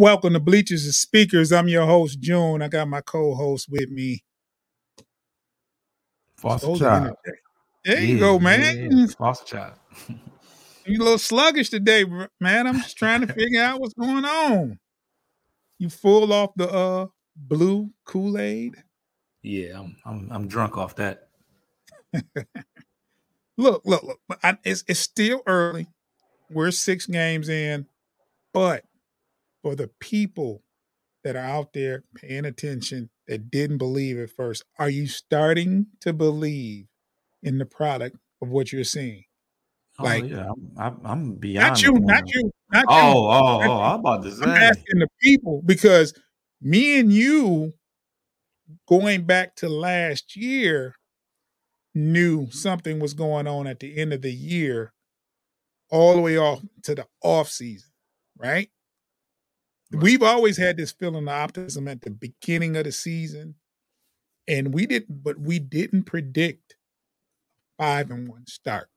Welcome to Bleachers and Speakers. I'm your host, June. I got my co-host with me. Foster child. There you go, man. Yeah, foster child. you a little sluggish today, man. I'm just trying to figure out what's going on. You full off the uh blue Kool-Aid? Yeah, I'm I'm, I'm drunk off that. look, look, look. I, it's it's still early. We're six games in, but for the people that are out there paying attention that didn't believe at first, are you starting to believe in the product of what you're seeing? Oh, like, yeah, I'm, I'm, beyond. Not you, not you, not oh, you. Oh, oh, I'm oh, about to say. I'm asking the people because me and you, going back to last year, knew something was going on at the end of the year, all the way off to the off season, right? We've always had this feeling of optimism at the beginning of the season, and we didn't, but we didn't predict five and one start.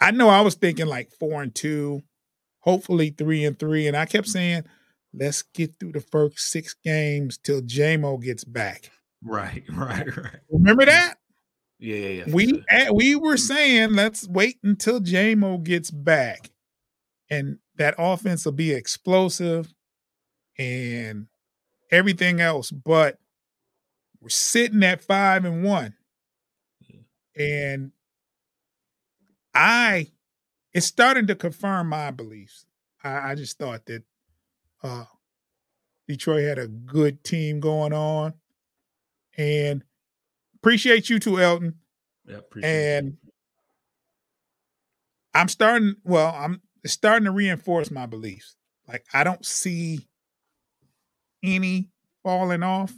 I know I was thinking like four and two, hopefully three and three, and I kept mm-hmm. saying, "Let's get through the first six games till JMO gets back." Right, right, right. Remember that? Yeah, yeah, yeah. We we were mm-hmm. saying, "Let's wait until JMO gets back," and that offense will be explosive and everything else, but we're sitting at five and one. And I it's starting to confirm my beliefs. I, I just thought that uh Detroit had a good team going on. And appreciate you too, Elton. Yeah, and you. I'm starting well, I'm it's starting to reinforce my beliefs. Like I don't see any falling off.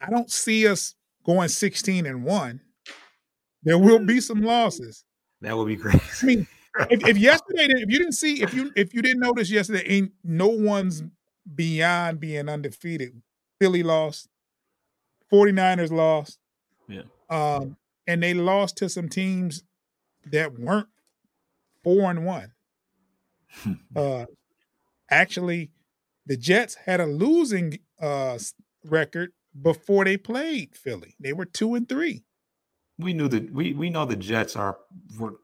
I don't see us going 16 and 1. There will be some losses. That would be great. I mean, if, if yesterday if you didn't see if you if you didn't notice yesterday ain't no one's beyond being undefeated. Philly lost. 49ers lost. Yeah. Um and they lost to some teams that weren't four and one. uh, actually, the Jets had a losing uh, record before they played Philly. They were two and three. We knew that we we know the Jets are were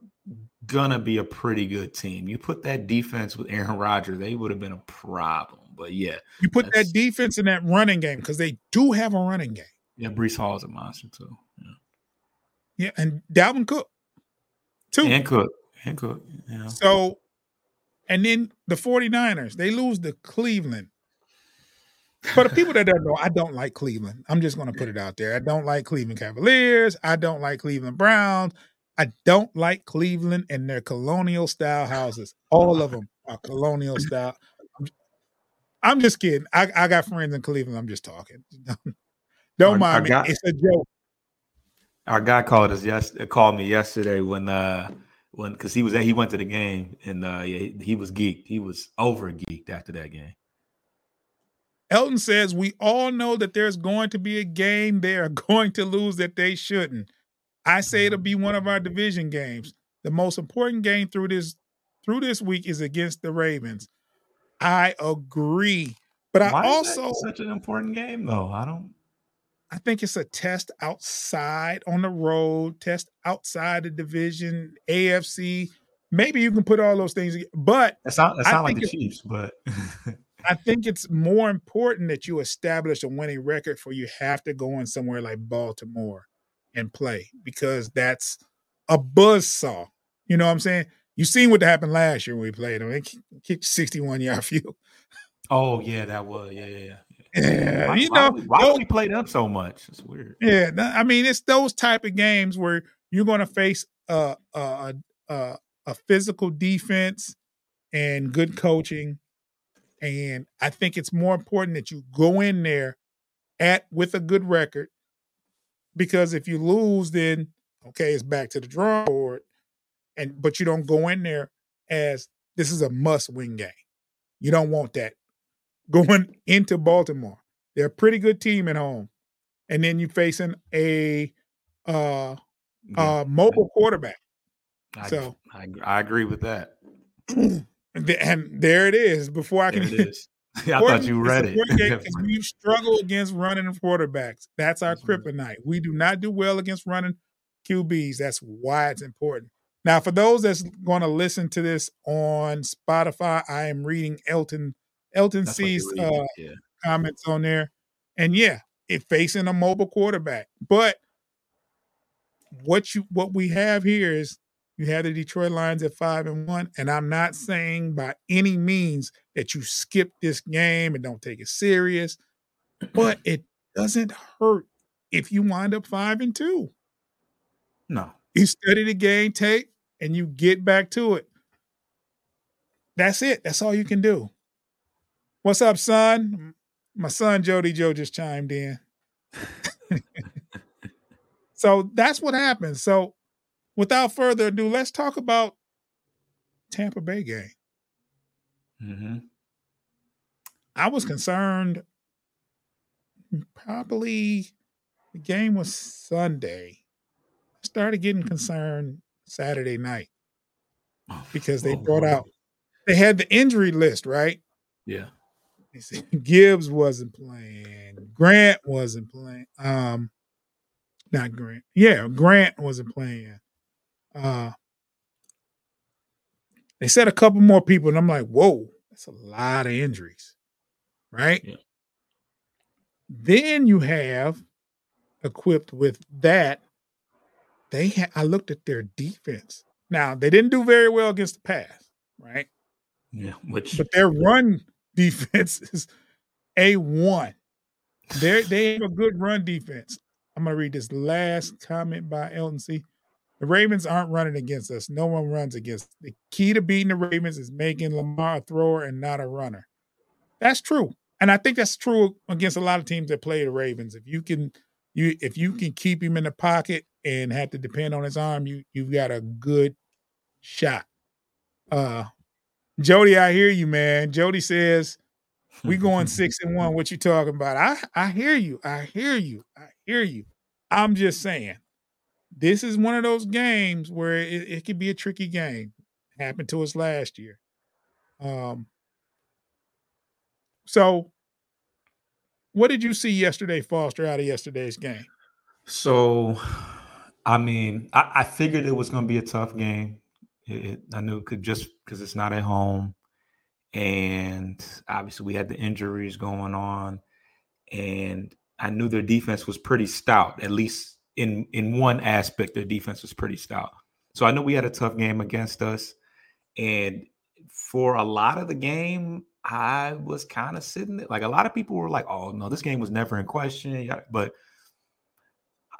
gonna be a pretty good team. You put that defense with Aaron Rodgers, they would have been a problem. But yeah, you put that defense in that running game because they do have a running game. Yeah, Breece Hall is a monster too. Yeah, yeah and Dalvin Cook too, and Cook. Cook. Yeah. So, and then the 49ers, they lose to Cleveland. For the people that don't know, I don't like Cleveland. I'm just going to put it out there. I don't like Cleveland Cavaliers. I don't like Cleveland Browns. I don't like Cleveland and their colonial style houses. All of them are colonial style. I'm just kidding. I, I got friends in Cleveland. I'm just talking. don't our, mind our me. Guy, it's a joke. Our guy called us yes called me yesterday when uh when because he was he went to the game and uh yeah, he, he was geeked. He was over geeked after that game. Elton says we all know that there's going to be a game they are going to lose that they shouldn't. I say it'll be one of our division games. The most important game through this through this week is against the Ravens. I agree, but Why I also such an important game though. I don't. I think it's a test outside on the road, test outside the division, AFC. Maybe you can put all those things, but it's not, it's not like the Chiefs, but I think it's more important that you establish a winning record for you have to go in somewhere like Baltimore and play because that's a buzz saw. You know what I'm saying? You seen what happened last year when we played them. They kicked 61 yard field. Oh yeah, that was Yeah, yeah, yeah, yeah. Why, you know why, why do we play them so much? It's weird. Yeah, I mean it's those type of games where you're going to face a, a a a physical defense and good coaching, and I think it's more important that you go in there at with a good record because if you lose, then okay, it's back to the drawing board. And but you don't go in there as this is a must-win game. You don't want that going into Baltimore. They're a pretty good team at home, and then you're facing a uh, yeah. uh mobile quarterback. I, so I, I agree with that. and there it is. Before I can, I thought you read it. we struggle against running quarterbacks. That's our That's kryptonite. Right. We do not do well against running QBs. That's why it's important. Now, for those that's going to listen to this on Spotify, I am reading Elton Elton that's C's uh, yeah. comments on there, and yeah, it facing a mobile quarterback. But what you what we have here is you have the Detroit Lions at five and one, and I'm not saying by any means that you skip this game and don't take it serious, but it doesn't hurt if you wind up five and two. No, you study the game tape and you get back to it. That's it. That's all you can do. What's up, son? My son Jody Joe just chimed in. so that's what happened. So without further ado, let's talk about Tampa Bay game. Mm-hmm. I was concerned. Probably the game was Sunday. I started getting concerned Saturday night because they oh, brought out they had the injury list, right? Yeah. Said Gibbs wasn't playing. Grant wasn't playing. Um, not Grant. Yeah, Grant wasn't playing. Uh, they said a couple more people, and I'm like, whoa, that's a lot of injuries, right? Yeah. Then you have equipped with that. They ha- I looked at their defense. Now they didn't do very well against the pass, right? Yeah, which but their run defense is a one. They they have a good run defense. I'm gonna read this last comment by Elton C. The Ravens aren't running against us. No one runs against. Us. The key to beating the Ravens is making Lamar a thrower and not a runner. That's true. And I think that's true against a lot of teams that play the Ravens. If you can you if you can keep him in the pocket and have to depend on his arm, you you've got a good shot. Uh Jody, I hear you, man. Jody says we going six and one. What you talking about? I I hear you. I hear you. I hear you. I'm just saying this is one of those games where it, it could be a tricky game. Happened to us last year. Um, so what did you see yesterday, Foster, out of yesterday's game? So, I mean, I, I figured it was going to be a tough game. It, I knew it could just because it's not at home, and obviously we had the injuries going on, and I knew their defense was pretty stout, at least in in one aspect, their defense was pretty stout. So I know we had a tough game against us, and for a lot of the game, I was kind of sitting there. Like a lot of people were like, "Oh no, this game was never in question." But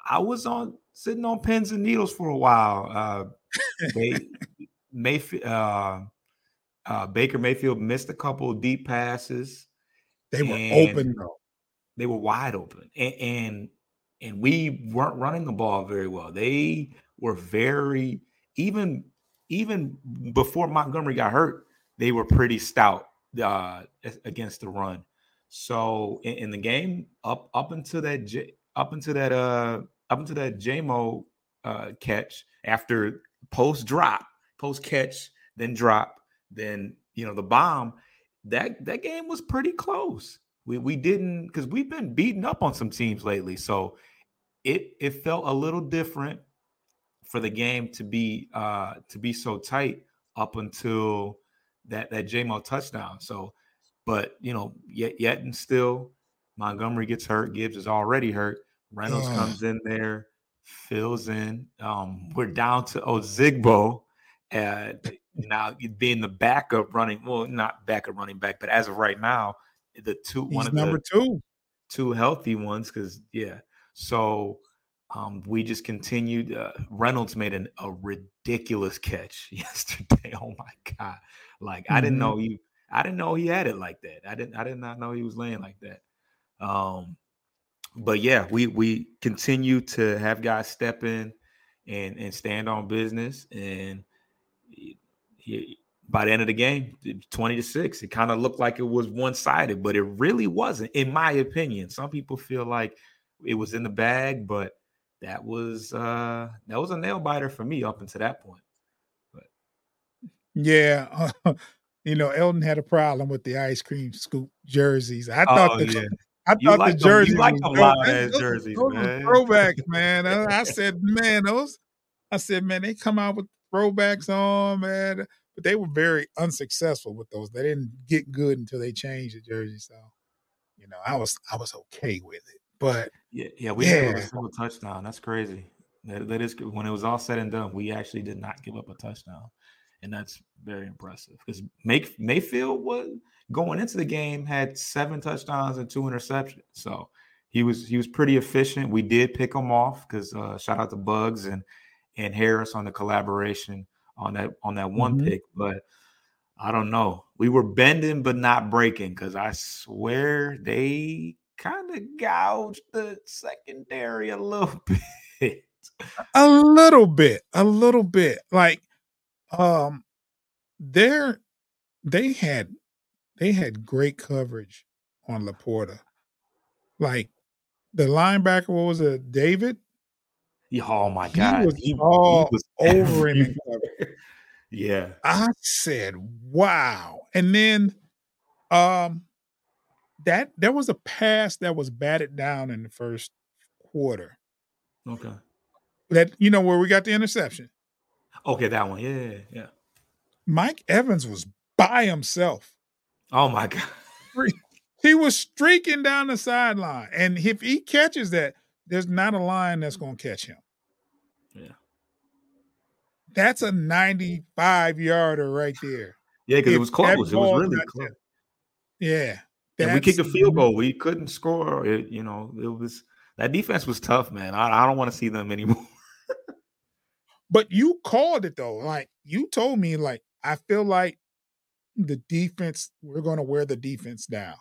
I was on sitting on pins and needles for a while. Uh, they Mayfield, uh, uh, Baker Mayfield missed a couple of deep passes. They were open though. They were wide open, and, and and we weren't running the ball very well. They were very even even before Montgomery got hurt. They were pretty stout uh, against the run. So in, in, the game, up up into that J, up into that uh up into that JMO uh, catch after post drop, post catch, then drop, then you know the bomb. That that game was pretty close. We we didn't because we've been beaten up on some teams lately, so it it felt a little different for the game to be uh to be so tight up until that that JMO touchdown. So, but you know, yet yet and still, Montgomery gets hurt. Gibbs is already hurt. Reynolds comes in there, fills in. Um, we're down to Ozigbo. Uh, now being the backup running, well, not backup running back, but as of right now, the two He's one of number the two, two healthy ones, because yeah. So um, we just continued. Uh, Reynolds made an, a ridiculous catch yesterday. Oh my god! Like mm-hmm. I didn't mm-hmm. know he, I didn't know he had it like that. I didn't, I did not know he was laying like that. Um, but yeah, we we continue to have guys step in and and stand on business. And he, by the end of the game, twenty to six, it kind of looked like it was one sided, but it really wasn't, in my opinion. Some people feel like it was in the bag, but that was uh that was a nail biter for me up until that point. But yeah, uh, you know, Elton had a problem with the ice cream scoop jerseys. I thought oh, the yeah. I thought like the jerseys like a lot of jerseys, those man. Throwbacks, man. I, I, said, man, those. I said, man, they come out with throwbacks on, man, but they were very unsuccessful with those. They didn't get good until they changed the jersey. So, you know, I was I was okay with it. But yeah, yeah, we yeah. a single touchdown. That's crazy. That, that is when it was all said and done, we actually did not give up a touchdown, and that's very impressive. Because May, Mayfield was going into the game had seven touchdowns and two interceptions, so he was he was pretty efficient. We did pick him off because uh, shout out to Bugs and and Harris on the collaboration on that on that one mm-hmm. pick, but. I don't know. We were bending but not breaking because I swear they kind of gouged the secondary a little bit. A little bit, a little bit. Like, um, there, they had, they had great coverage on LaPorta. Like, the linebacker, what was it, David? Oh my god, he was he, all he was over him. yeah, I said, "Wow!" And then, um, that there was a pass that was batted down in the first quarter. Okay. That you know where we got the interception. Okay, that one. Yeah, yeah, yeah. Mike Evans was by himself. Oh my god. He was streaking down the sideline. And if he catches that, there's not a line that's going to catch him. Yeah. That's a 95 yarder right there. Yeah, because it was close. It was really close. Yeah. And we kicked a field goal. We couldn't score. It, you know, it was that defense was tough, man. I, I don't want to see them anymore. but you called it though. Like you told me, like I feel like the defense. We're going to wear the defense down,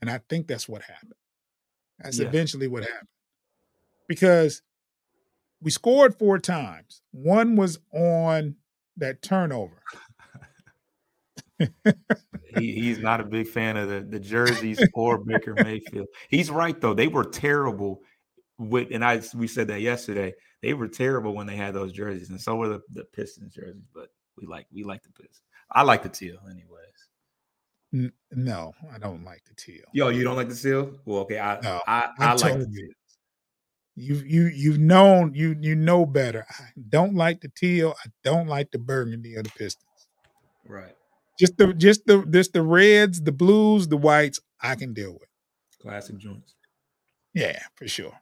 and I think that's what happened. That's yeah. eventually what happened because we scored four times. One was on that turnover he, he's not a big fan of the, the jerseys or Baker Mayfield. He's right though; they were terrible. With and I we said that yesterday. They were terrible when they had those jerseys, and so were the, the Pistons jerseys. But we like we like the Pistons. I like the teal, anyways. no, I don't like the teal. Yo, you don't like the teal? Well, okay, I no, I, I, I like the teal. You you you've known you you know better. I don't like the teal. I don't like the burgundy of the Pistons. Right. Just the just the just the reds, the blues, the whites, I can deal with. Classic joints. Yeah, for sure.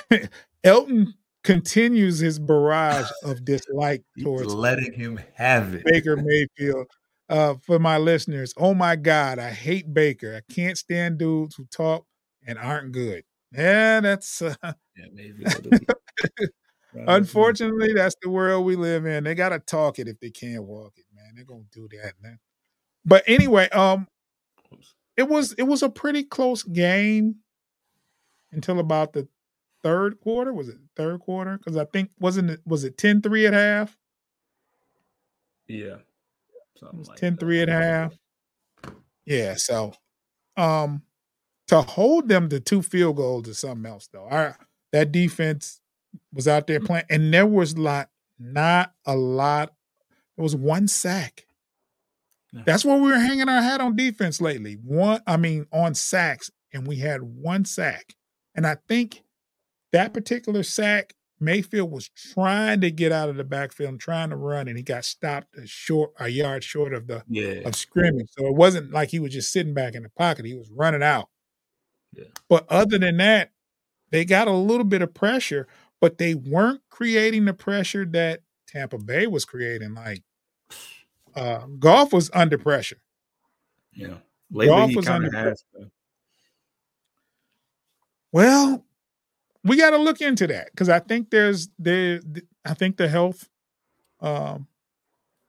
Elton continues his barrage of dislike towards letting him have it. Baker Mayfield. Uh, for my listeners, oh my God, I hate Baker. I can't stand dudes who talk and aren't good. Yeah, that's uh, yeah, maybe Unfortunately, that's the world we live in. They gotta talk it if they can't walk it, man. They're gonna do that, man. But anyway, um, it was it was a pretty close game until about the third quarter. Was it third quarter? Because I think wasn't it was it 10-3 at half? Yeah. Something it was like 10-3 at half. Yeah, so um to hold them to two field goals is something else though. Our that defense was out there playing, and there was lot not a lot. It was one sack. Yeah. That's where we were hanging our hat on defense lately. One, I mean, on sacks, and we had one sack. And I think that particular sack, Mayfield was trying to get out of the backfield and trying to run, and he got stopped a short, a yard short of the yeah. of scrimmage. So it wasn't like he was just sitting back in the pocket; he was running out. Yeah. But other than that, they got a little bit of pressure, but they weren't creating the pressure that Tampa Bay was creating. Like uh, Goff was under pressure. Yeah, lately Goff was under pressure. Well, we got to look into that because I think there's there. I think the health, um,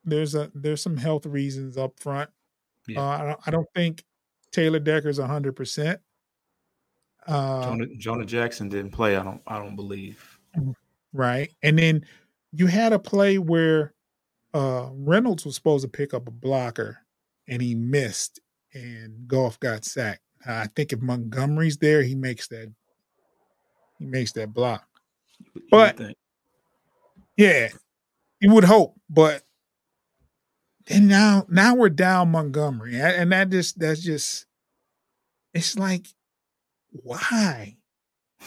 there's a there's some health reasons up front. Yeah. Uh, I, don't, I don't think Taylor Decker's hundred percent. Uh, Jonah, Jonah Jackson didn't play. I don't. I don't believe. Right, and then you had a play where uh, Reynolds was supposed to pick up a blocker, and he missed, and Goff got sacked. I think if Montgomery's there, he makes that. He makes that block. But yeah, you would hope. But and now now we're down Montgomery, and that just that's just it's like why?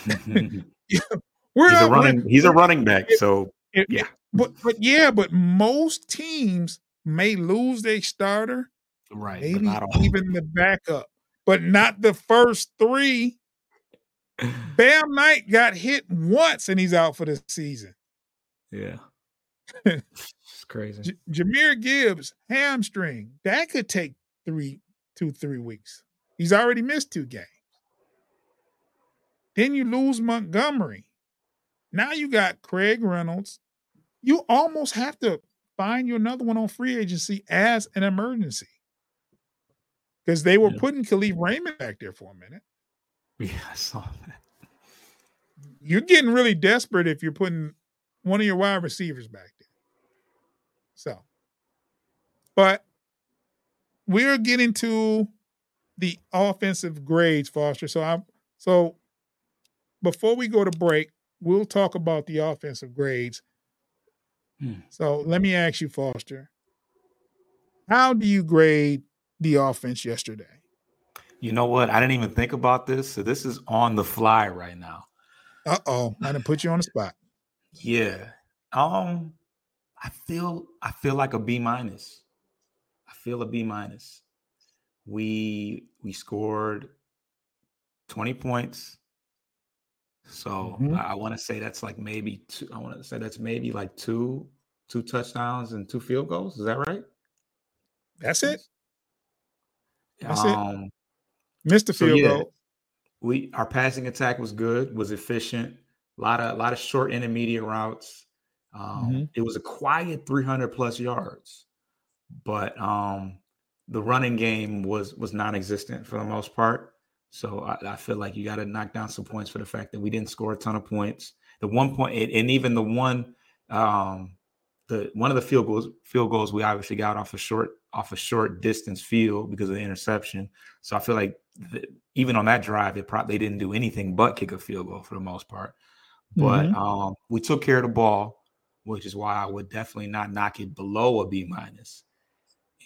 Mm-hmm. we're he's a running. He's a running back. So it, yeah, but but yeah, but most teams may lose their starter, right? Maybe even the backup, but not the first three. Bam Knight got hit once and he's out for the season. Yeah. it's crazy. J- Jahmyr Gibbs, hamstring. That could take three, two, three weeks. He's already missed two games. Then you lose Montgomery. Now you got Craig Reynolds. You almost have to find you another one on free agency as an emergency. Because they were yeah. putting Kalif Raymond back there for a minute. Yeah, I saw that. You're getting really desperate if you're putting one of your wide receivers back there. So, but we're getting to the offensive grades, Foster. So I'm so before we go to break, we'll talk about the offensive grades. Hmm. So let me ask you, Foster, how do you grade the offense yesterday? You know what? I didn't even think about this. So this is on the fly right now. Uh oh, I didn't put you on the spot. Yeah. Um, I feel I feel like a B minus. I feel a B minus. We we scored 20 points so mm-hmm. I, I want to say that's like maybe two. I want to say that's maybe like two two touchdowns and two field goals. Is that right? That's it. That's um, it. Missed the so field yeah, goal. We our passing attack was good, was efficient. A lot of a lot of short intermediate routes. Um, mm-hmm. It was a quiet 300 plus yards, but um, the running game was was non-existent for the most part. So I, I feel like you got to knock down some points for the fact that we didn't score a ton of points. The one point, and even the one, um, the one of the field goals, field goals we obviously got off a short, off a short distance field because of the interception. So I feel like the, even on that drive, it probably didn't do anything but kick a field goal for the most part. But mm-hmm. um, we took care of the ball, which is why I would definitely not knock it below a B minus.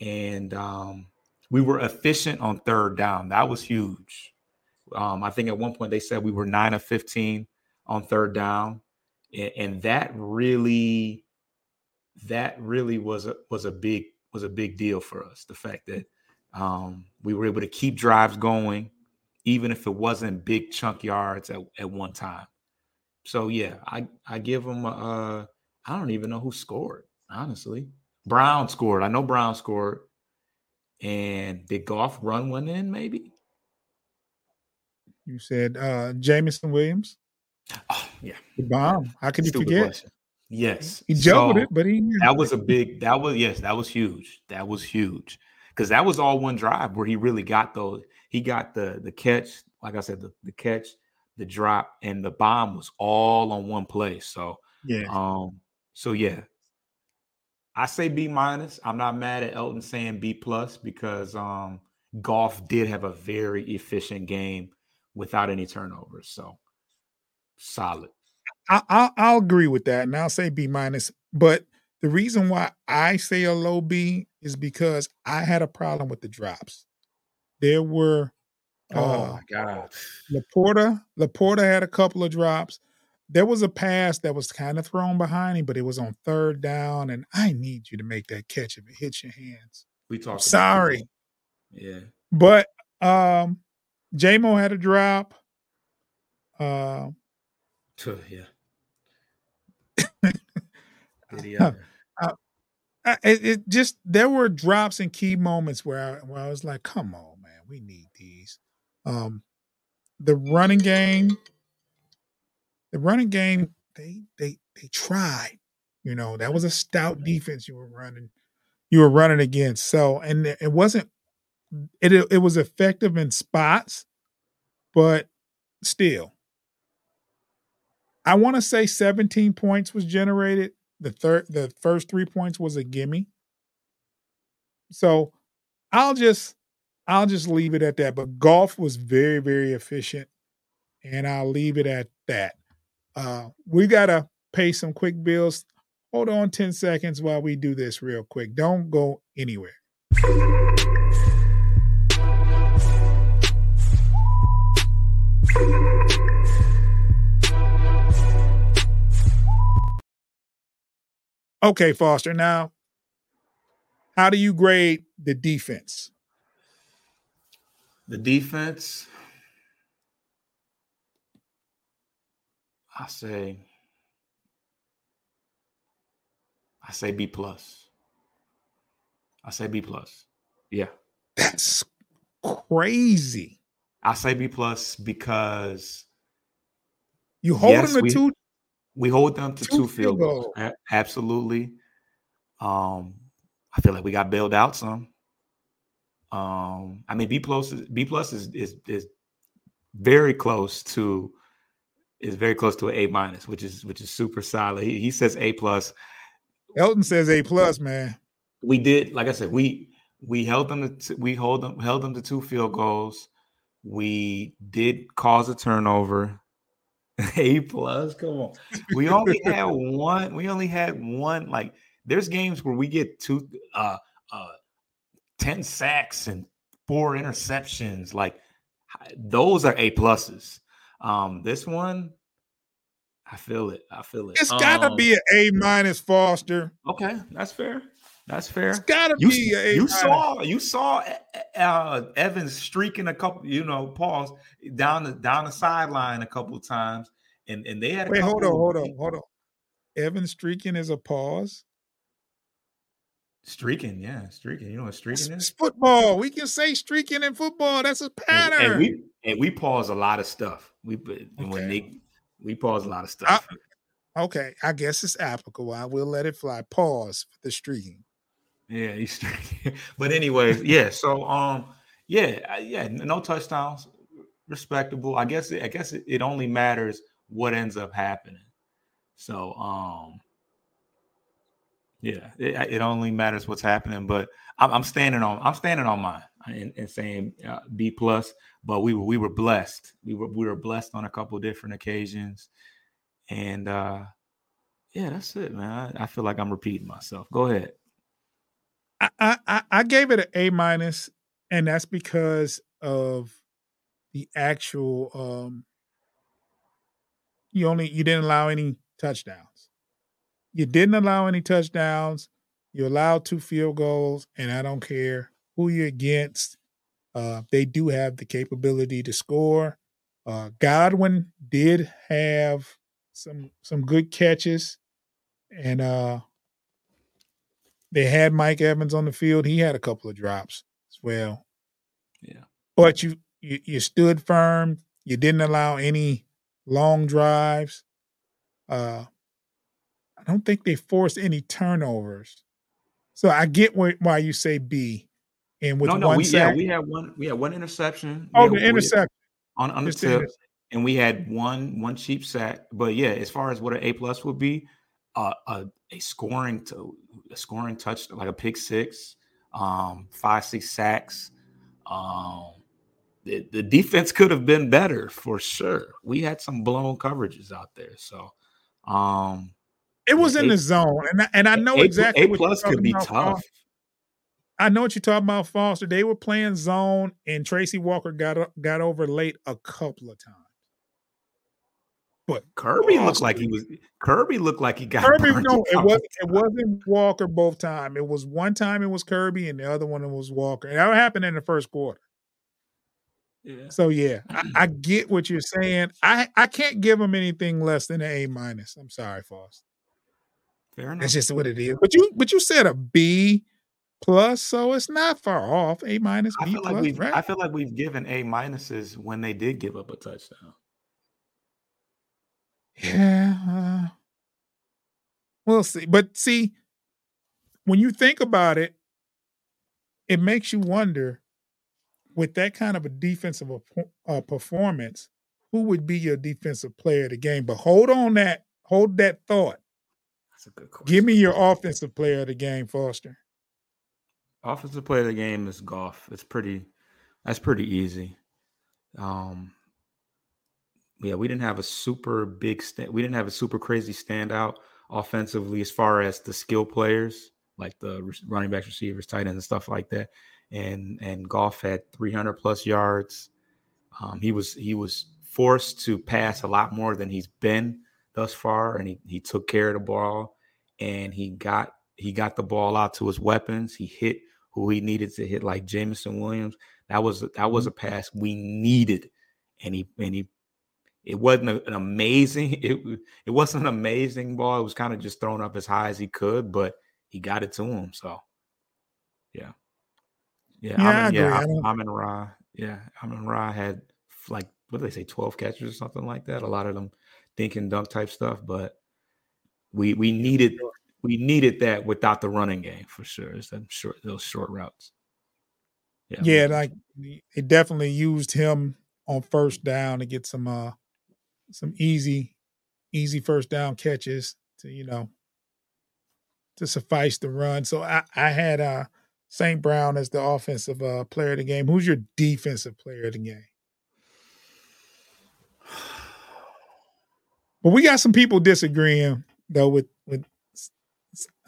And um, we were efficient on third down. That was huge. Um, I think at one point they said we were nine of 15 on third down. And, and that really, that really was a, was a big, was a big deal for us. The fact that um, we were able to keep drives going, even if it wasn't big chunk yards at, at one time. So yeah, I, I give them, uh, I don't even know who scored, honestly. Brown scored. I know Brown scored. And did Goff run one in maybe? You said uh Jameson Williams. Oh, Yeah. The bomb. How could you Stupid forget? question. Yes. He juggled So, it, but he that was a big that was yes that was huge that was huge because that was all one drive where he really got those he got the the catch like i said the, the catch the drop and the bomb was all on one play so yeah. um so yeah i say b minus i'm not mad at elton saying b plus because um Goff did have a very efficient game without any turnovers so solid I, I'll, I'll agree with that, and I'll say B minus. But the reason why I say a low B is because I had a problem with the drops. There were oh uh, my god Laporta. Laporta had a couple of drops. There was a pass that was kind of thrown behind him, but it was on third down, and I need you to make that catch if it hits your hands. we talked Sorry, yeah but um, J-Mo had a drop. Uh, yeah. He? I- it, it just there were drops and key moments where I, where I was like, "Come on, man, we need these." Um, the running game, the running game, they they they tried. You know, that was a stout defense you were running, you were running against. So, and it wasn't it it was effective in spots, but still, I want to say 17 points was generated. The third, the first three points was a gimme. So I'll just, I'll just leave it at that. But Goff was very, very efficient, and I'll leave it at that. Uh, we gotta pay some quick bills. Hold on 10 seconds while we do this real quick. Don't go anywhere. Okay, Foster. Now, how do you grade the defense? The defense, I say, I say B plus. I say B plus. Yeah, That's crazy. I say B plus because You hold Yes, them to we- two. we hold them to Two two, field goals. goals. Absolutely. Um, I feel like we got bailed out some. Um, I mean, B plus is B plus is is is very close to is very close to an A minus, which is which is super solid. He, he says A plus. Elton says A plus, man. We did, like I said, we we held them to we hold them held them to two field goals. We did cause a turnover. A plus, come on. We only had one. We only had one. Like there's games where we get two, uh, uh, ten sacks and four interceptions. Like those are A pluses. Um, this one, I feel it. I feel it. It's gotta Um, be an A minus, Foster. okay. That's fair. That's It's fair. gotta You, be an A you saw you saw uh, Evans streaking a couple, you know, pause down the down the sideline a couple times, and and they had a Wait, hold on, couple hold on, hold on. Evan streaking is a pause. Streaking, yeah, streaking. You know what streaking it's is? football. We can say streaking in football. That's a pattern. and we and we pause a lot of stuff. We and when Okay. they we pause a lot of stuff. okay, I guess it's applicable. I will let it fly. Pause for the streaking. Yeah, he's streaking. but anyways, yeah. So um, yeah, yeah, no touchdowns, respectable. I guess it, I guess it, it only matters what ends up happening. So um, yeah, it, it only matters what's happening. But I'm, I'm standing on I'm standing on mine and, and saying uh, B plus. But we were we were blessed. We were we were blessed on a couple different occasions, and uh, yeah, that's it, man. I, I feel like I'm repeating myself. Go ahead. I, I I- gave it an A minus, and that's because of the actual. um You only you didn't allow any touchdowns. You didn't allow any touchdowns. You allowed two field goals, and I don't care who you're against. Uh, they do have the capability to score. Uh, Godwin did have some some good catches, and uh, they had Mike Evans on the field. He had a couple of drops as well. Yeah. But you you, you stood firm. You didn't allow any long drives. Uh, I don't think they forced any turnovers. So I get why you say B. And with no, no, one we, sack, yeah, we had one. We had one interception. oh, the interception. on on the Just tip, and we had one one cheap sack. But yeah, as far as what an A plus would be, uh, a a scoring to a scoring touch like a pick six, um, five six sacks. Um, the, the defense could have been better for sure. We had some blown coverages out there, so um, It was in A- the zone, and I, and I know A, exactly A what you're plus could be about, tough. Foster. I know what you're talking about, Foster. They were playing zone, and Tracy Walker got got over late a couple of times. But Kerby looked like he was. Kerby looked like he got. Kerby, no, it was it wasn't Walker both time. It was one time it was Kerby, and the other one it was Walker. And that happened in the first quarter. Yeah. So yeah, I, I get what you're saying. I I can't give him anything less than an A minus. I'm sorry, Foster. Fair enough. That's just what it is. But you but you said a B plus, so it's not far off. A minus, I B feel like plus, we've right? I feel like we've given A minuses when they did give up a touchdown. Yeah. Uh, we'll see. But see, when you think about it, it makes you wonder with that kind of a defensive ap- uh, performance, who would be your defensive player of the game? But hold on that, hold that thought. That's a good question. Give me your offensive player of the game, Foster. offensive player of the game is Goff. It's pretty that's pretty easy. Um yeah, we didn't have a super big stand we didn't have a super crazy standout offensively as far as the skill players, like the running backs, receivers, tight ends, and stuff like that. And and Goff had 300 plus yards. Um, he was he was forced to pass a lot more than he's been thus far, and he he took care of the ball, and he got he got the ball out to his weapons. He hit who he needed to hit, like Jameson Williams. That was that was mm-hmm. a pass we needed, and he and he. It wasn't an amazing. It it wasn't an amazing ball. It was kind of just thrown up as high as he could, but he got it to him. So, yeah, yeah, Yeah, I Amon, yeah. I Am- don't- Amon Ra, yeah, Amon Ra had like what do they say, twelve catches or something like that. A lot of them dink and dunk type stuff, but we we needed we needed that without the running game for sure. It's them short those short routes. Yeah, like it definitely used him on first down to get some uh some easy easy first down catches to you know to suffice the run. So I I had uh St. Brown as the offensive uh, player of the game. Who's your defensive player of the game? But we got some people disagreeing though with with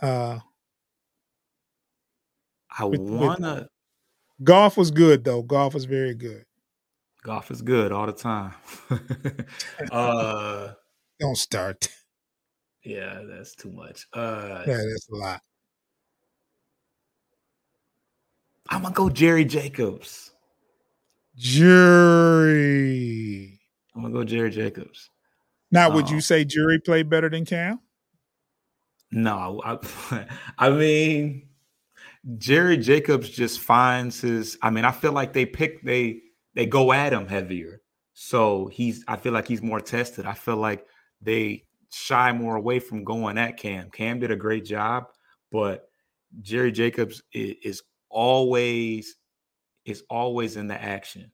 uh I with- with- wanna Goff was good though. Goff was very good. Goff is good all the time. uh Don't start. yeah, that's too much. Uh Yeah, that's a lot. I'm gonna go Jerry Jacobs. Jury. I'm gonna go Jerry Jacobs. Now, would Oh. you say Jury played better than Cam? No, I, I mean Jerry Jacobs just finds his. I mean, I feel like they pick they they go at him heavier, so he's. I feel like he's more tested. I feel like they shy more away from going at Cam. Cam did a great job, but Jerry Jacobs is, is always is always in the action.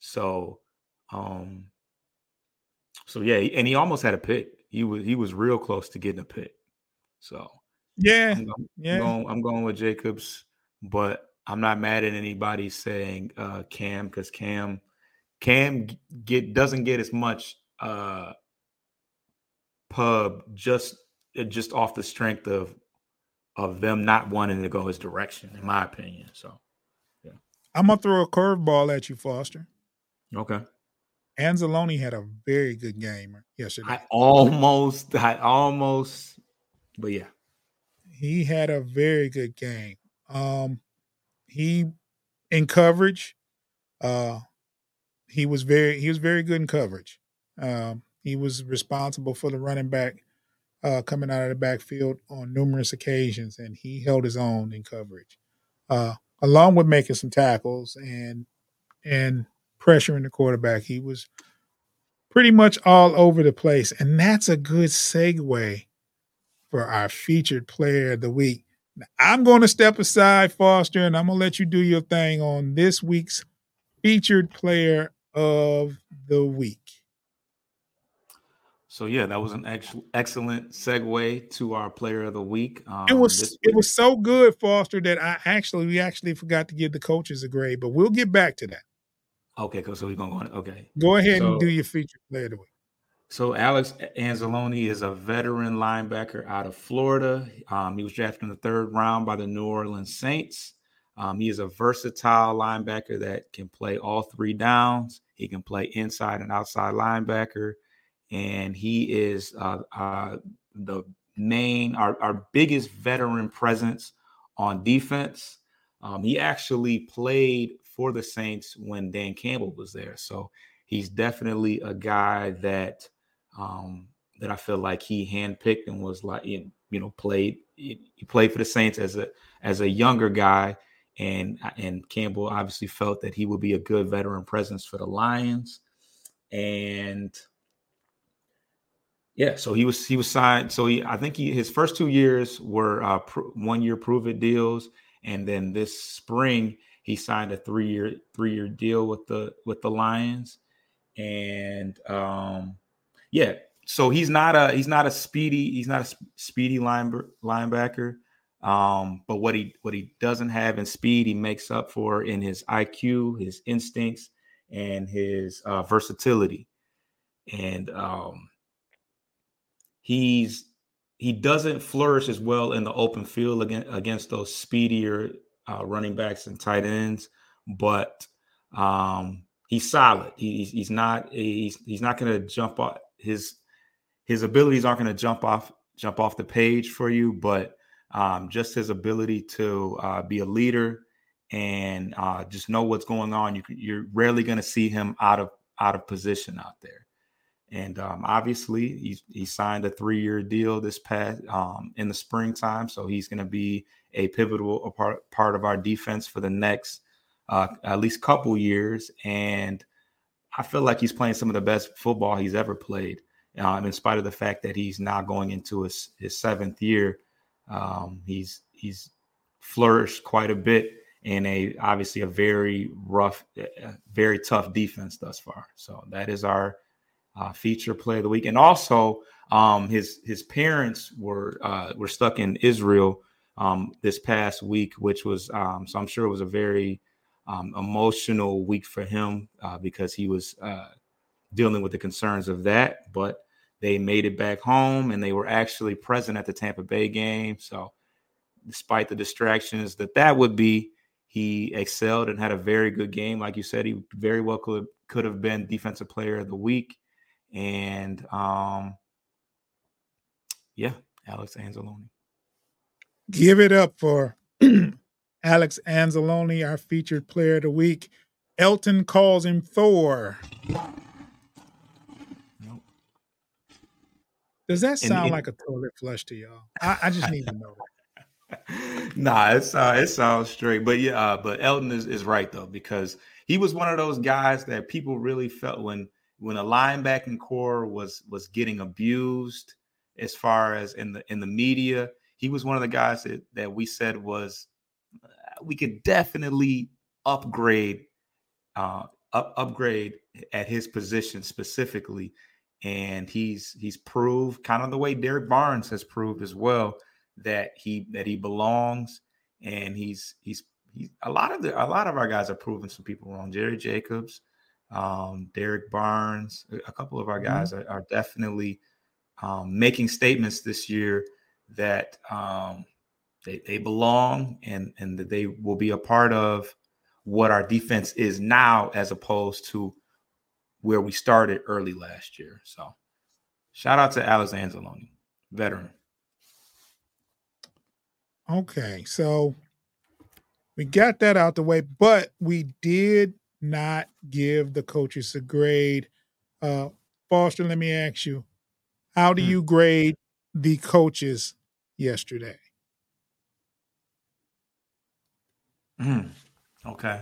So, um, so yeah, and he almost had a pick. He was he was real close to getting a pick. So Yeah, I'm going, yeah. I'm going, I'm going with Jacobs, but I'm not mad at anybody saying uh, Cam because Cam Cam get doesn't get as much uh, pub just uh, just off the strength of of them not wanting to go his direction, in my opinion. So yeah, I'm gonna throw a curveball at you, Foster. okay, Anzalone had a very good game yesterday. I almost, I almost, but yeah, he had a very good game. Um, he in coverage, uh, he was very he was very good in coverage. Um, he was responsible for the running back uh, coming out of the backfield on numerous occasions, and he held his own in coverage, uh, along with making some tackles and and pressuring the quarterback. He was pretty much all over the place. And that's a good segue for our featured player of the week. Now, I'm going to step aside, Foster, and I'm going to let you do your thing on this week's featured player of the week. So yeah, that was an ex- excellent segue to our player of the week. Um, it was it was so good, Foster, that I actually we actually forgot to give the coaches a grade, but we'll get back to that. Okay. So we're gonna go on. Okay, go ahead so, and do your feature player of the week. So Alex Anzalone is a veteran linebacker out of Florida. Um, he was drafted in the third round by the New Orleans Saints. Um, he is a versatile linebacker that can play all three downs. He can play inside and outside linebacker and he is uh, uh, the main, our, our biggest veteran presence on defense. Um, he actually played for the Saints when Dan Campbell was there, so he's definitely a guy that um, that I feel like he handpicked and was like you know played he played for the Saints as a as a younger guy, and and Campbell obviously felt that he would be a good veteran presence for the Lions, and yeah, so he was he was signed. So he I think he his first two years were uh, one year prove it deals, and then this spring he signed a three year three year deal with the with the Lions, and um, yeah, so he's not a he's not a speedy he's not a speedy line, linebacker. Um, but what he what he doesn't have in speed, he makes up for in his IQ, his instincts, and his uh, versatility. And um, he's he doesn't flourish as well in the open field against, against those speedier uh, running backs and tight ends, but um, he's solid. He's he's not he's he's not going to jump off his his abilities aren't going to jump off jump off the page for you, but um, just his ability to uh, be a leader and uh, just know what's going on. You, you're rarely going to see him out of out of position out there. And um, obviously, he, he signed a three year deal this past um, in the springtime. So he's going to be a pivotal part, part of our defense for the next uh, at least couple years. And I feel like he's playing some of the best football he's ever played, um, in spite of the fact that he's now going into his, his seventh year. Um, he's he's flourished quite a bit in a obviously a very rough, very tough defense thus far. So that is our uh, feature play of the week, and also um, his his parents were uh, were stuck in Israel um, this past week, which was um, so I'm sure it was a very um, emotional week for him uh, because he was uh, dealing with the concerns of that. But they made it back home, and they were actually present at the Tampa Bay game. So, despite the distractions that that would be, he excelled and had a very good game. Like you said, he very well could could have been defensive player of the week. And um, yeah, Alex Anzalone. Give it up for Alex Anzalone, our featured player of the week. Elton calls him Thor. Nope. Does that sound like a toilet flush to y'all? I, I just need to know. nah, it's uh, it sounds straight, but yeah, uh, but Elton is, is right though because he was one of those guys that people really felt when when a linebacking corps was was getting abused as far as in the in the media he was one of the guys that, that we said was uh, we could definitely upgrade uh up, upgrade at his position specifically. And he's he's proved kind of the way Derrick Barnes has proved as well that he that he belongs and he's he's he's a lot of the a lot of our guys are proving some people wrong. Jerry Jacobs um, Derrick Barnes, a couple of our mm-hmm. guys mm-hmm. are, are, definitely um, making statements this year that um, they, they belong and, and that they will be a part of what our defense is now as opposed to where we started early last year. So shout out to Alex Anzalone, veteran. Okay, so we got that out the way, but we did not give the coaches a grade. Uh, Foster, let me ask you, how do hmm. you grade the coaches yesterday? Mm. Okay.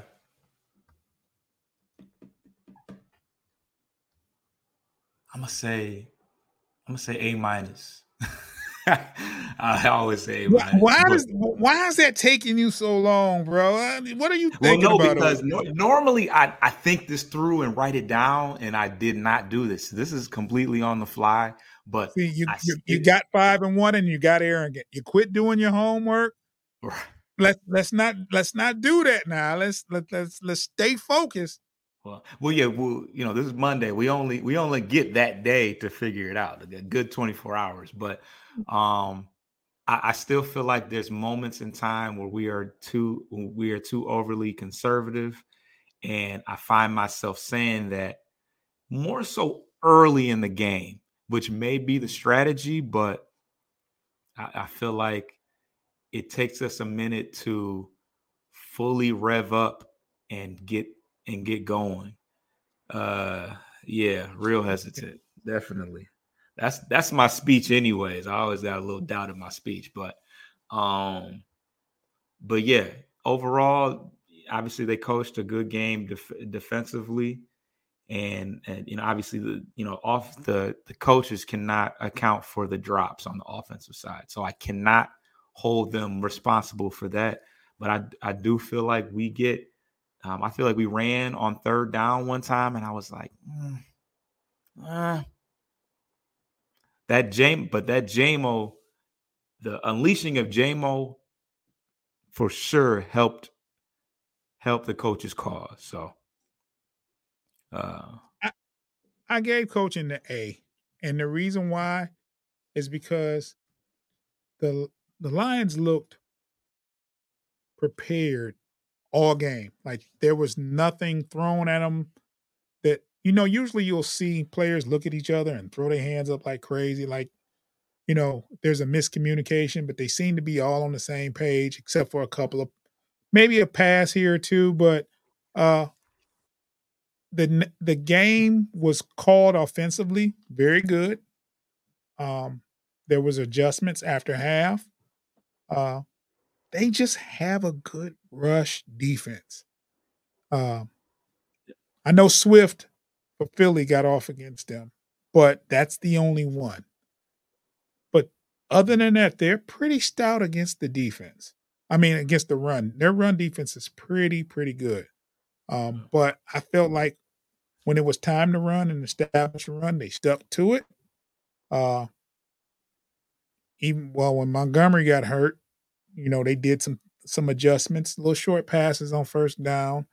I'm gonna say I'm gonna say A minus. I always say why, why does why is that taking you so long, bro? I mean, what are you thinking well, no, about? Because no, normally I, I think this through and write it down, and I did not do this. This is completely on the fly. But See, you, you, you got five and one, and you got arrogant. You quit doing your homework. Let's let's not let's not do that now. Let's let let's let's stay focused. Well, well, yeah, well, you know, this is Monday. We only we only get that day to figure it out. A good twenty four hours, but um, I, I, still feel like there's moments in time where we are too we are too overly conservative, and I find myself saying that more so early in the game, which may be the strategy, but I, I feel like it takes us a minute to fully rev up and get and get going. Uh yeah, real hesitant. Definitely that's that's my speech anyways. I always got a little doubt in my speech, but um but yeah, overall obviously they coached a good game def- defensively and and you know obviously the you know off the the coaches cannot account for the drops on the offensive side. So I cannot hold them responsible for that, but I I do feel like we get um, I feel like we ran on third down one time and I was like mm, uh, that Jame, but that Jamo, the unleashing of Jamo for sure helped help the coach's cause. So uh I, I gave coaching the A. And the reason why is because the the Lions looked prepared all game. Like there was nothing thrown at them that you know, usually you'll see players look at each other and throw their hands up like crazy, like, you know, there's a miscommunication, but they seem to be all on the same page, except for a couple of maybe a pass here or two. But uh the the game was called offensively very good. Um, there was adjustments after half. Uh, they just have a good rush defense. Uh, I know Swift but Philly got off against them. But that's the only one. But other than that, they're pretty stout against the defense. I mean, against the run. Their run defense is pretty, pretty good. Um, but I felt like when it was time to run and establish a run, they stuck to it. Uh, even well, when Montgomery got hurt, you know, they did some some adjustments, little short passes on first down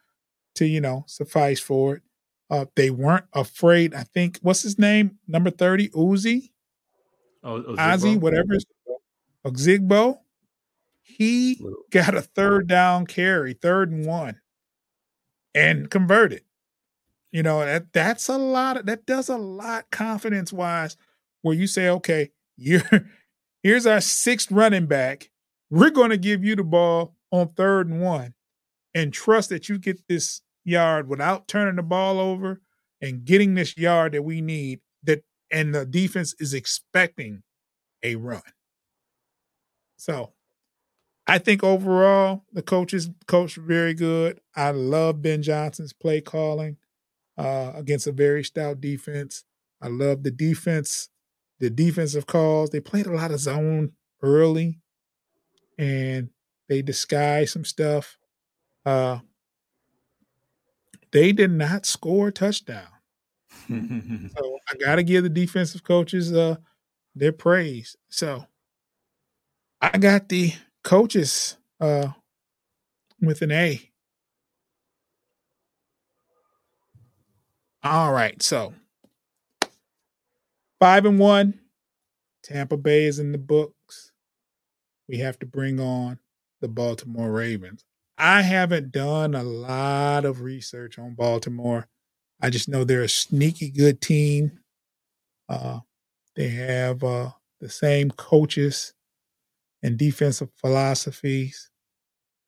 to, you know, suffice for it. Uh, they weren't afraid. I think what's his name? Number thirty, Uzi. Oh, Ozigbo? whatever. Ozigbo. He got a third down carry, third and one, and converted. You know that that's a lot. Of, that does a lot confidence wise. Where you say, okay, you're here's our sixth running back. We're going to give you the ball on third and one, and trust that you get this yard without turning the ball over and getting this yard that we need that and the defense is expecting a run. So I think overall the coaches coach very good. I love Ben Johnson's play calling uh, against a very stout defense. I love the defense, the defensive calls. They played a lot of zone early and they disguise some stuff. Uh, they did not score a touchdown. so I got to give the defensive coaches uh, their praise. So I got the coaches uh, with an A. All right, so five and one. Tampa Bay is in the books. We have to bring on the Baltimore Ravens. I haven't done a lot of research on Baltimore. I just know they're a sneaky good team. Uh, they have uh, the same coaches and defensive philosophies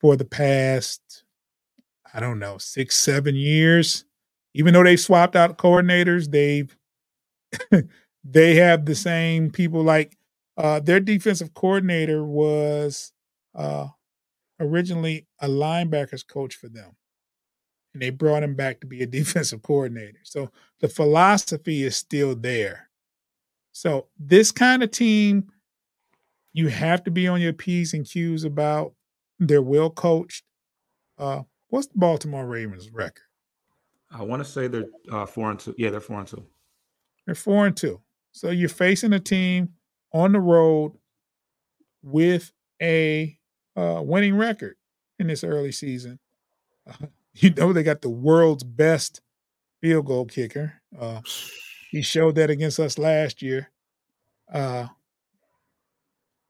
for the past, I don't know, six, seven years. Even though they swapped out coordinators, they've they have the same people. Like uh, their defensive coordinator was uh, originally a linebackers coach for them. and they brought him back to be a defensive coordinator. So the philosophy is still there. So this kind of team, you have to be on your P's and Q's about. They're well coached. Uh, what's the Baltimore Ravens record? I want to say they're uh, four and two. Yeah, they're four and two. They're four and two. So you're facing a team on the road with a uh, winning record in this early season. Uh, you know they got the world's best field goal kicker. Uh, he showed that against us last year. Uh,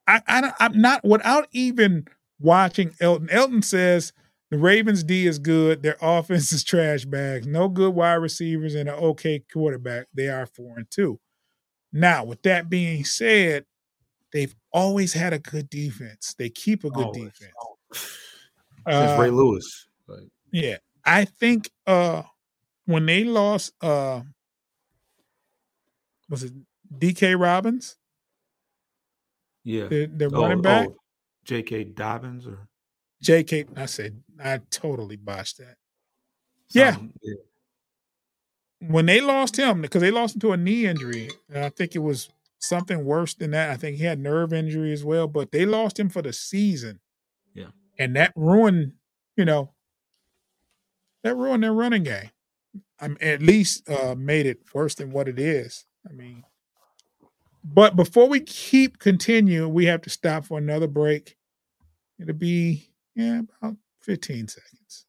I, I I'm not without even watching Elton. Elton says the Ravens D is good. Their offense is trash bags. No good wide receivers and an okay quarterback. They are four and two. Now, with that being said, they've always had a good defense. They keep a good always. defense. Since Ray uh, Lewis. Like. Yeah. I think uh when they lost uh was it DK Robbins? Yeah. The, the oh, running back? Oh, J.K. Dobbins or J.K. I said I totally botched that. Yeah. yeah. When they lost him, because they lost him to a knee injury, and I think it was something worse than that. I think he had nerve injury as well, but they lost him for the season. Yeah. And that ruined, you know, that ruined their running game. I mean, at least uh, made it worse than what it is. I mean, but before we keep continuing, we have to stop for another break. It'll be yeah about 15 seconds.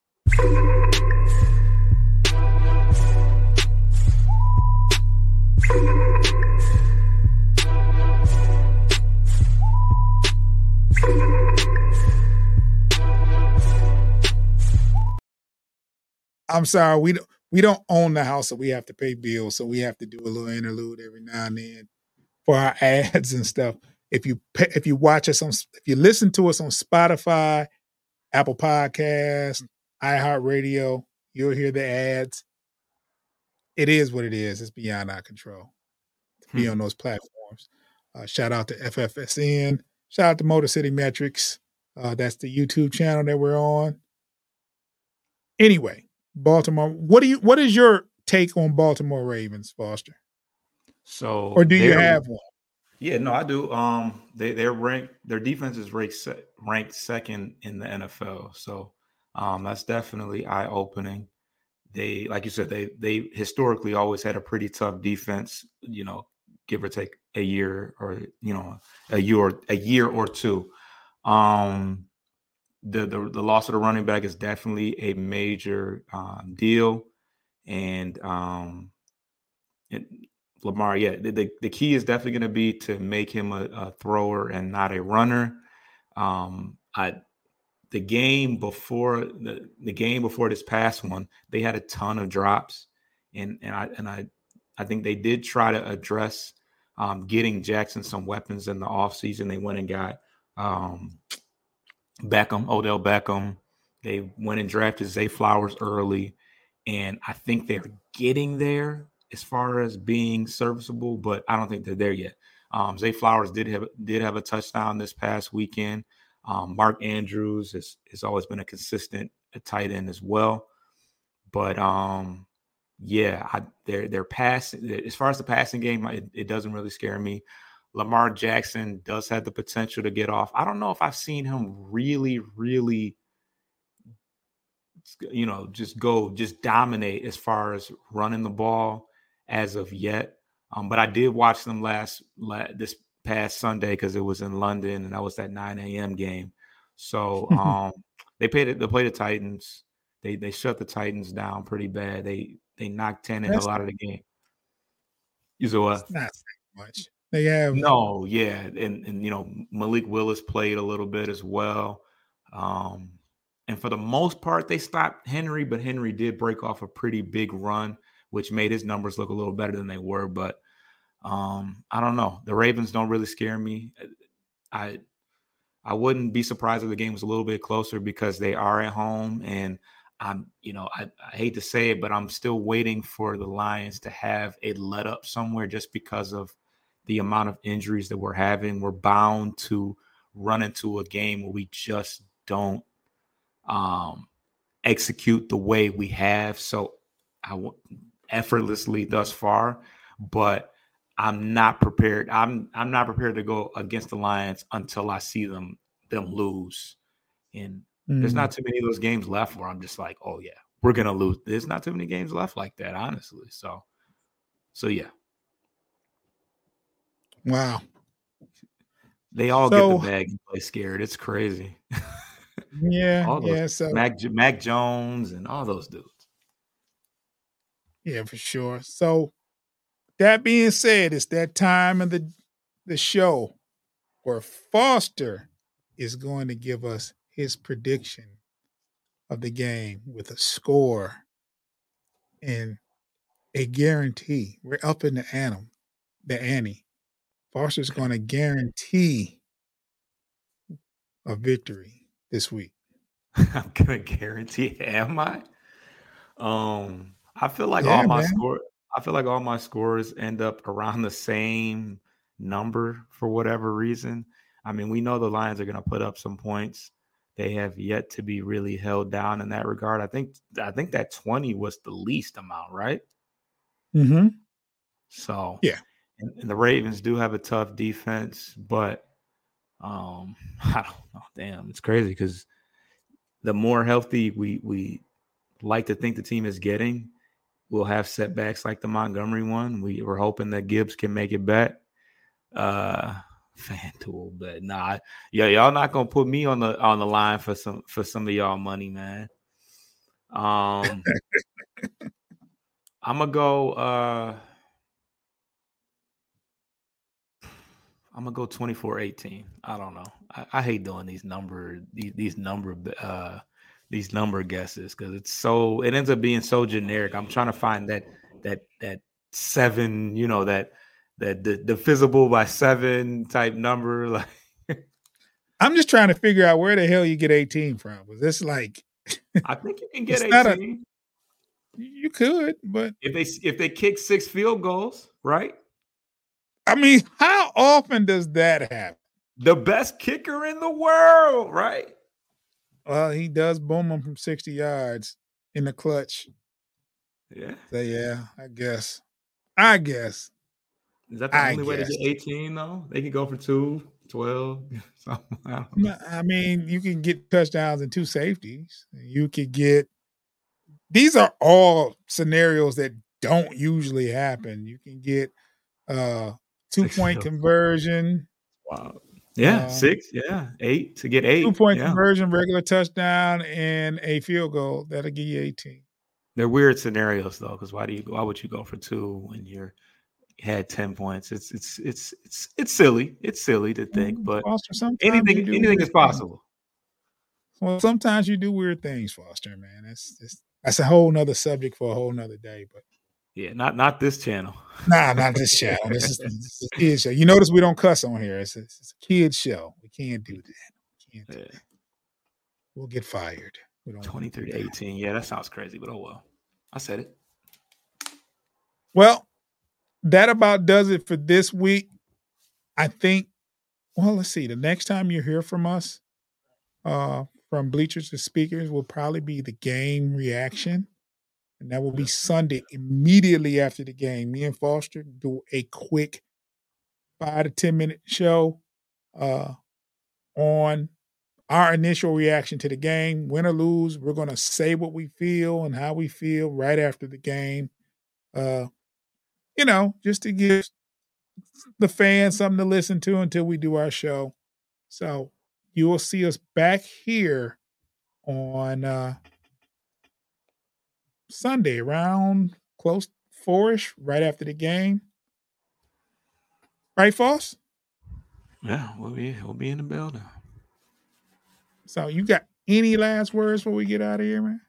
I'm sorry, we don't we don't own the house, so we have to pay bills. So we have to do a little interlude every now and then for our ads and stuff. If you pay, if you watch us on if you listen to us on Spotify, Apple Podcasts, iHeartRadio, you'll hear the ads. It is what it is. It's beyond our control to hmm. be on those platforms. Uh, shout out to FFSN. Shout out to Motor City Metrics. Uh, that's the YouTube channel that we're on. Anyway, Baltimore. What do you? What is your take on Baltimore Ravens, Foster? So, or do you have one? Yeah, no, I do. Um, they they're ranked. Their defense is ranked se- ranked second in the NFL. So, um, that's definitely eye opening. They, like you said, they they historically always had a pretty tough defense. You know, give or take a year or you know a year a year or two. Um, the, the the loss of the running back is definitely a major um, deal, and um, it, Lamar, yeah, the, the, the key is definitely going to be to make him a, a, thrower and not a runner. Um, I the game before the, the game before this past one, they had a ton of drops, and and I and I I think they did try to address um, getting Jackson some weapons in the offseason. They went and got um, Beckham, Odell Beckham. They went and drafted Zay Flowers early, and I think they're getting there as far as being serviceable, but I don't think they're there yet. Um, Zay Flowers did have did have a touchdown this past weekend. Um, Mark Andrews has, has always been a consistent tight end as well, but um, yeah, I, they're they're passing as far as the passing game. It, it doesn't really scare me. Lamar Jackson does have the potential to get off. I don't know if I've seen him really, really, you know, just go, just dominate as far as running the ball as of yet. Um, but I did watch them last, last this past Sunday because it was in London and that was that 9 a.m. game. So um, they played they played the Titans. They they shut the Titans down pretty bad. They they knocked Tannehill out of the game. You saw what? Not much. They have no, yeah, and and you know Malik Willis played a little bit as well. Um, and for the most part, they stopped Henry, but Henry did break off a pretty big run, which made his numbers look a little better than they were. But um, I don't know. The Ravens don't really scare me. I I wouldn't be surprised if the game was a little bit closer because they are at home and I'm, you know, I, I, hate to say it, but I'm still waiting for the Lions to have a let up somewhere just because of the amount of injuries that we're having, we're bound to run into a game where we just don't um execute the way we have so I effortlessly thus far, but I'm not prepared. I'm I'm not prepared to go against the Lions until I see them them lose. And mm-hmm. there's not too many of those games left where I'm just like, oh yeah, we're gonna lose. There's not too many games left like that, honestly. So, so yeah. Wow. They all so, get the bag and play scared. It's crazy. Yeah, all those, yeah. So Mac Mac Jones and all those dudes. Yeah, for sure. So that being said, it's that time of the the show where Foster is going to give us his prediction of the game with a score and a guarantee. We're up in the anim, the ante. Foster's going to guarantee a victory this week. I'm gonna guarantee. Am I? Um, I feel like yeah, all my score. I feel like all my scores end up around the same number for whatever reason. I mean, we know the Lions are going to put up some points. They have yet to be really held down in that regard. I think I think that 20 was the least amount, right? Mm-hmm. So yeah. And, and the Ravens do have a tough defense, but um, I don't know. Damn, it's crazy because the more healthy we we like to think the team is getting, we'll have setbacks like the Montgomery one. We were hoping that Gibbs can make it back. Uh FanDuel, but nah, yeah, y'all not gonna put me on the on the line for some for some of y'all money, man. Um, I'm gonna go. uh I'm gonna go 24-18. I don't know. I, I hate doing these number these, these number uh these number guesses because it's so it ends up being so generic. I'm trying to find that that that seven, you know, that that the divisible by seven type number. Like I'm just trying to figure out where the hell you get 18 from. Was this like I think you can get 18. A, you could, but if they if they kick six field goals, right? I mean, how often does that happen? The best kicker in the world, right? Well, he does boom them from 60 yards in the clutch. Yeah. So yeah, I guess. I guess. Is that the I only guess. way to get 18 though? They can go for two, 12. I, I mean, you can get touchdowns and two safeties. You could get these are all scenarios that don't usually happen. You can get uh two point conversion. Wow. Yeah, uh, six, yeah, eight to get eight. Two point yeah. conversion, regular touchdown, and a field goal. That'll give you 18. They're weird scenarios though, because why do you why would you go for two when you're had 10 points? It's it's it's it's it's silly. It's silly to think, mm, but Foster, anything anything is possible. Well, sometimes you do weird things, Foster, man. That's that's that's a whole nother subject for a whole nother day. But yeah, not not this channel. Nah, not this channel. This is, this is a kid show. You notice we don't cuss on here. It's a, it's a kid show. We can't do that. We can't do yeah. that. We'll get fired. We don't 23 to 18. Yeah, that sounds crazy, but oh well. I said it. Well, that about does it for this week. I think, well, let's see. The next time you hear from us, uh, from bleachers to speakers, will probably be the game reaction and that will be Sunday immediately after the game. Me and Foster do a quick five to ten minute show uh, on our initial reaction to the game, win or lose. We're going to say what we feel and how we feel right after the game. Uh, you know, just to give the fans something to listen to until we do our show. So you will see us back here on uh, Sunday around close fourish, right after the game. Right, Foss? Yeah, we'll be we'll be in the building. So you got any last words before we get out of here, man?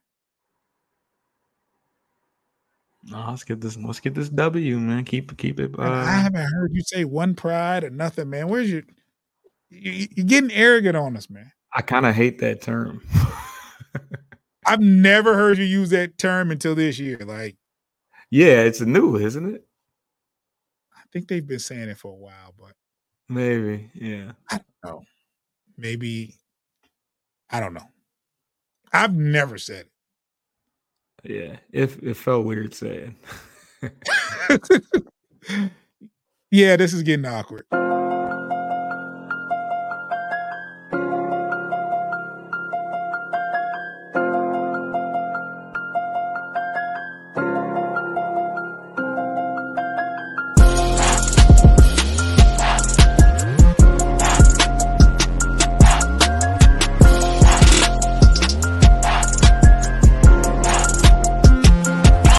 No, let's get this. Let's get this W, man. Keep keep it. Uh... I haven't heard you say one pride or nothing, man. Where's your? You, you're getting arrogant on us, man. I kind of hate that term. I've never heard you use that term until this year. Like, yeah, it's new, isn't it? I think they've been saying it for a while, but maybe, yeah. I don't know. Maybe I don't know. I've never said it. yeah. It it felt weird saying. yeah, this is getting awkward.